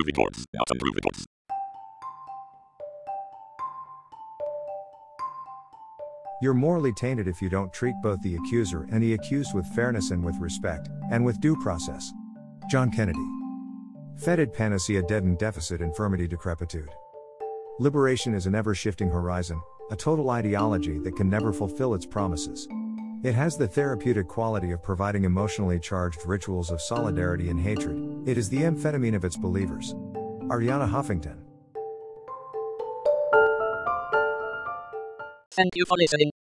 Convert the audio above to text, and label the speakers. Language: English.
Speaker 1: approve reports. Not approve reports.
Speaker 2: You're morally tainted if you don't treat both the accuser and the accused with fairness and with respect, and with due process. John Kennedy. Fetid panacea deadened deficit infirmity decrepitude. Liberation is an ever shifting horizon, a total ideology that can never fulfill its promises. It has the therapeutic quality of providing emotionally charged rituals of solidarity and hatred. It is the amphetamine of its believers. Arianna Huffington.
Speaker 3: Thank you for listening.